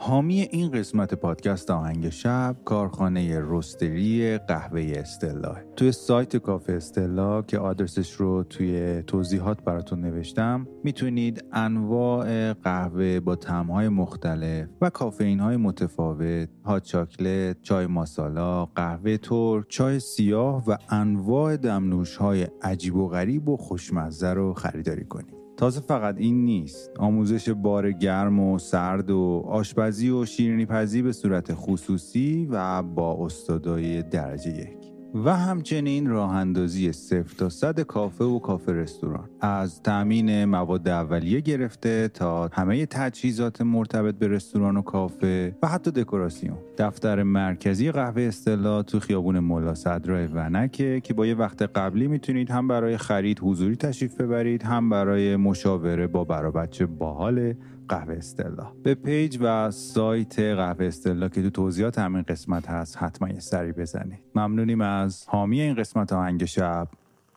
حامی این قسمت پادکست آهنگ شب کارخانه رستری قهوه استلا. توی سایت کافه استلا که آدرسش رو توی توضیحات براتون نوشتم می‌تونید انواع قهوه با طعمهای مختلف و کافئین های متفاوت هات چاکلت چای ماسالا قهوه تور چای سیاه و انواع دمنوش های عجیب و غریب و خوشمزه رو خریداری کنید. تازه فقط این نیست. آموزش بار گرم و سرد و آشپزی و شیرینی پزی به صورت خصوصی و با استادای درجه یک. و همچنین راه اندازی صفر تا صد کافه و کافه رستوران. از تأمین مواد اولیه گرفته تا همه تجهیزات مرتبط به رستوران و کافه و حتی دکوراسیون. دفتر مرکزی قهوه استلا تو خیابون ملا صدرای ونکه که با یه وقت قبلی می‌تونید هم برای خرید حضوری تشریف ببرید هم برای مشاوره با برابچه باحال قهوه استلا. به پیج و سایت قهوه استلا که تو توضیحات همین قسمت هست حتما یه سری بزنید. ممنونیم از حامی این قسمت آهنگ شب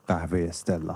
قهوه استلا.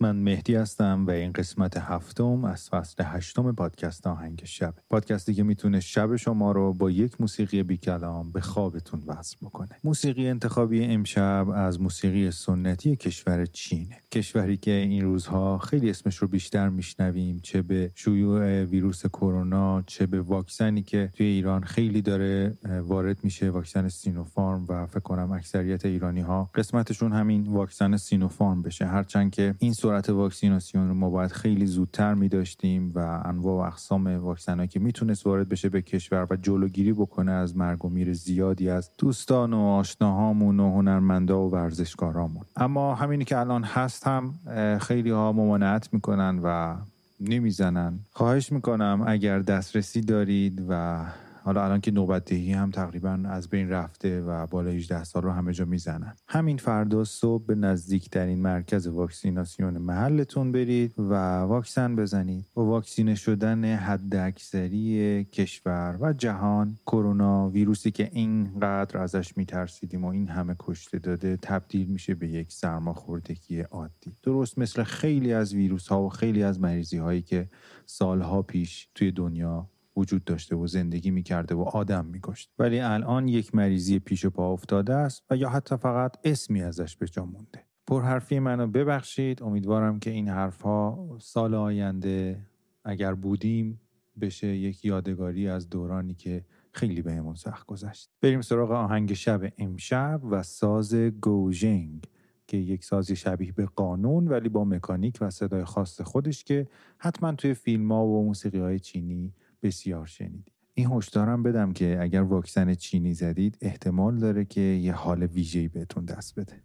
من مهدی هستم و این قسمت هفتم از فصل هشتم پادکست آهنگ شب. پادکستی که می‌تونه شب شما رو با یک موسیقی بی کلام به خوابتون وصل بکنه. موسیقی انتخابی امشب از موسیقی سنتی کشور چینه. کشوری که این روزها خیلی اسمش رو بیشتر میشنویم چه به شیوع ویروس کرونا چه به واکسنی که توی ایران خیلی داره وارد میشه واکسن سینوفارم و فکر کنم اکثریت ایرانی ها قسمتشون همین واکسن سینوفارم بشه. هرچند که این سرعت واکسیناسیون رو ما باید خیلی زودتر می داشتیم و انواع و اقسام واکسن که می‌تونست وارد بشه به کشور و جلوگیری بکنه از مرگ و میر زیادی از دوستان و آشناهامون و هنرمندا و ورزشکارامون. اما همینی که الان هست هم خیلی ها ممانعت می‌کنن و نمی‌زنن. خواهش می‌کنم اگر دسترسی دارید و حالا الان که نوبت دهی هم تقریبا از بین رفته و بالا 18 سال رو همه جا می‌زنن. همین فردا صبح به نزدیکترین مرکز واکسیناسیون محلتون برید و واکسن بزنید. و واکسینه شدن حد اکثری کشور و جهان کرونا ویروسی که اینقدر ازش میترسیدیم و این همه کشته داده تبدیل میشه به یک سرماخوردگی عادی. درست مثل خیلی از ویروس ها و خیلی از مریضی هایی که سالها پیش توی دنیا وجود داشته و زندگی می‌کرده و آدم میکشت ولی الان یک مریضی پیش و پا افتاده است و یا حتی فقط اسمی ازش به جا مونده. پرحرفی منو ببخشید. امیدوارم که این حرفها سال آینده اگر بودیم بشه یک یادگاری از دورانی که خیلی بهمون سخت گذشت. بریم سراغ آهنگ شب امشب و ساز گوژنگ که یک سازی شبیه به قانون ولی با مکانیک و صدای خاص خودش که حتما توی فیلم ها و موسیقی های چینی بسیار شنیدید این هشدارم بدم که اگر واکسن چینی زدید احتمال داره که یه حال ویژه‌ای بهتون دست بده.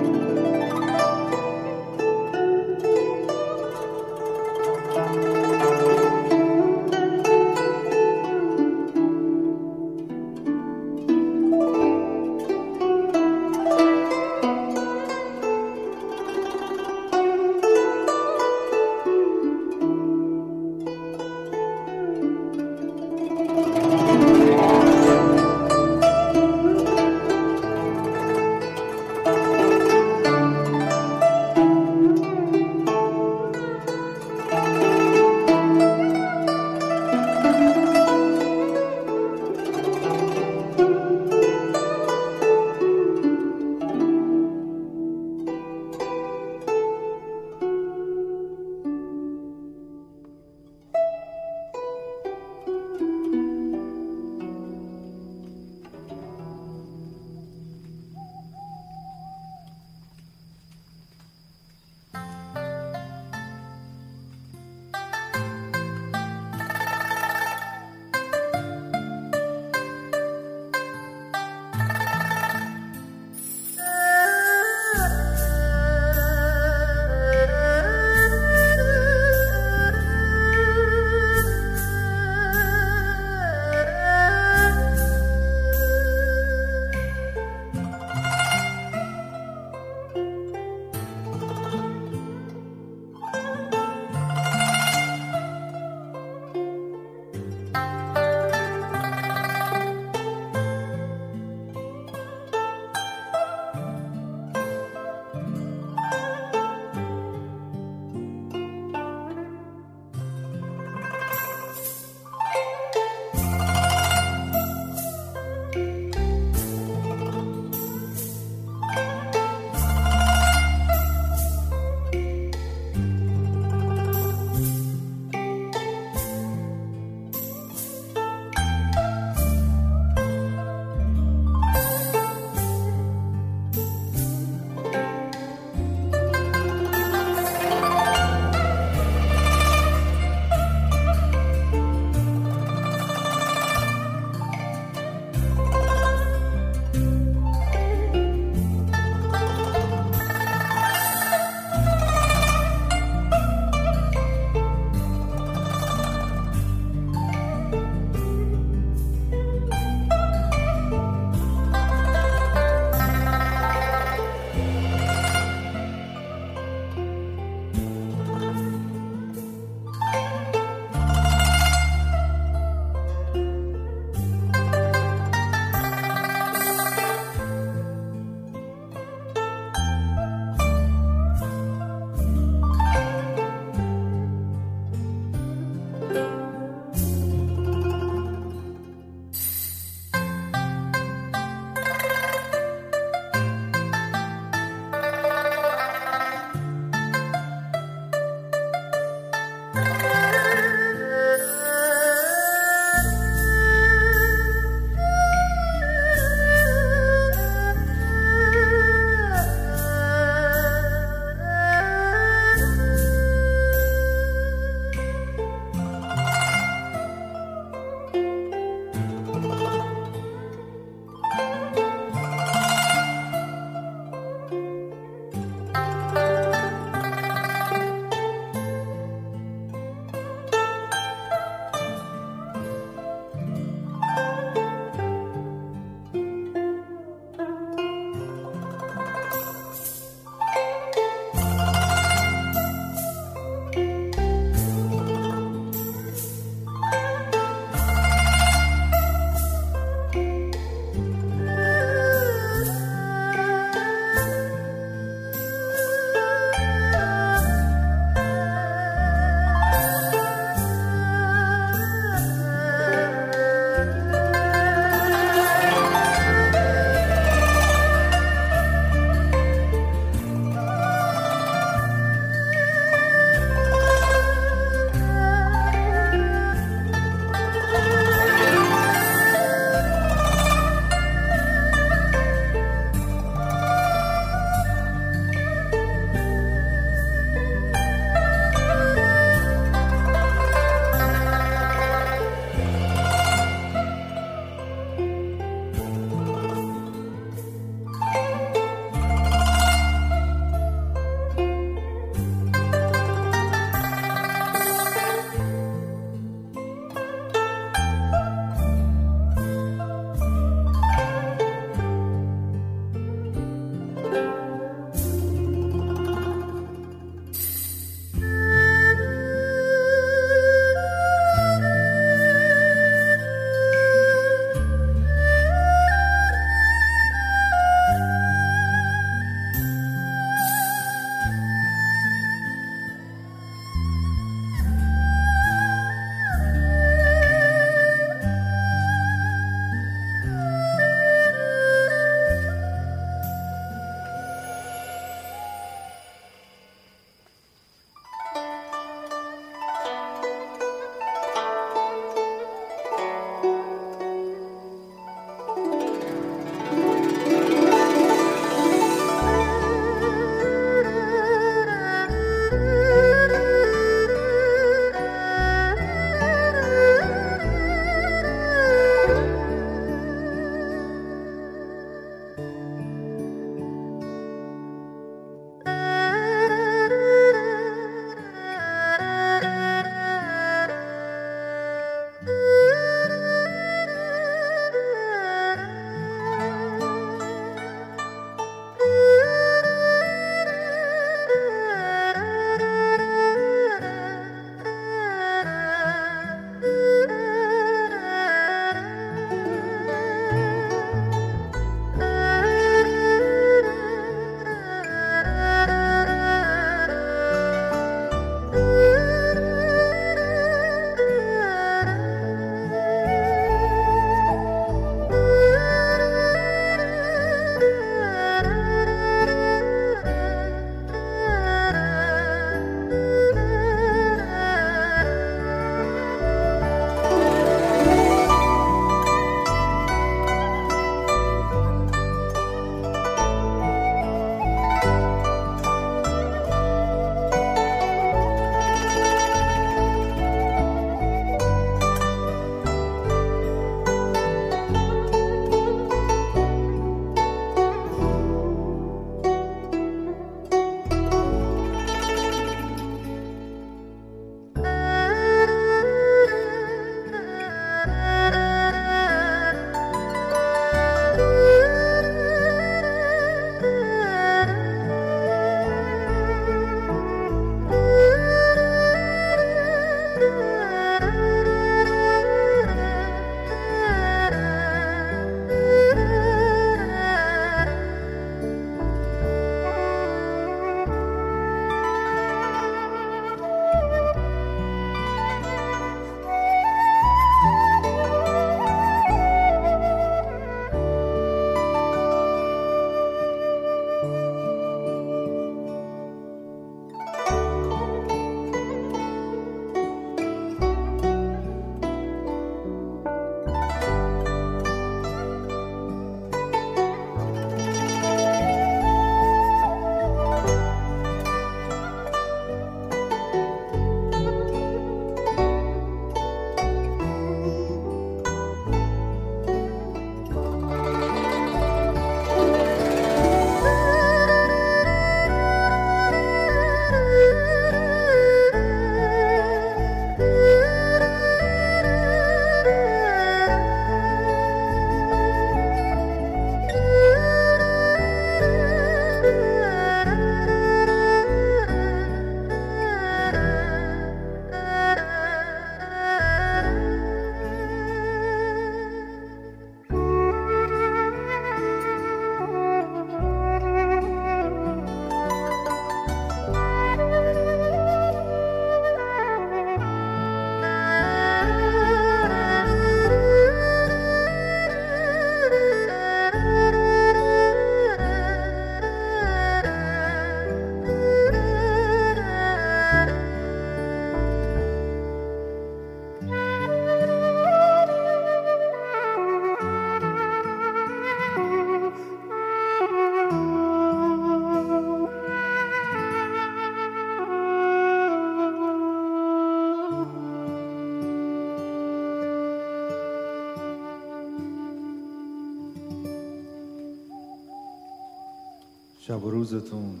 شب و روزتون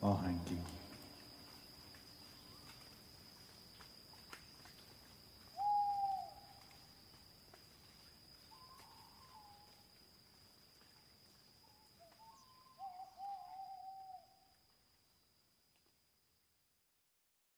آهنگین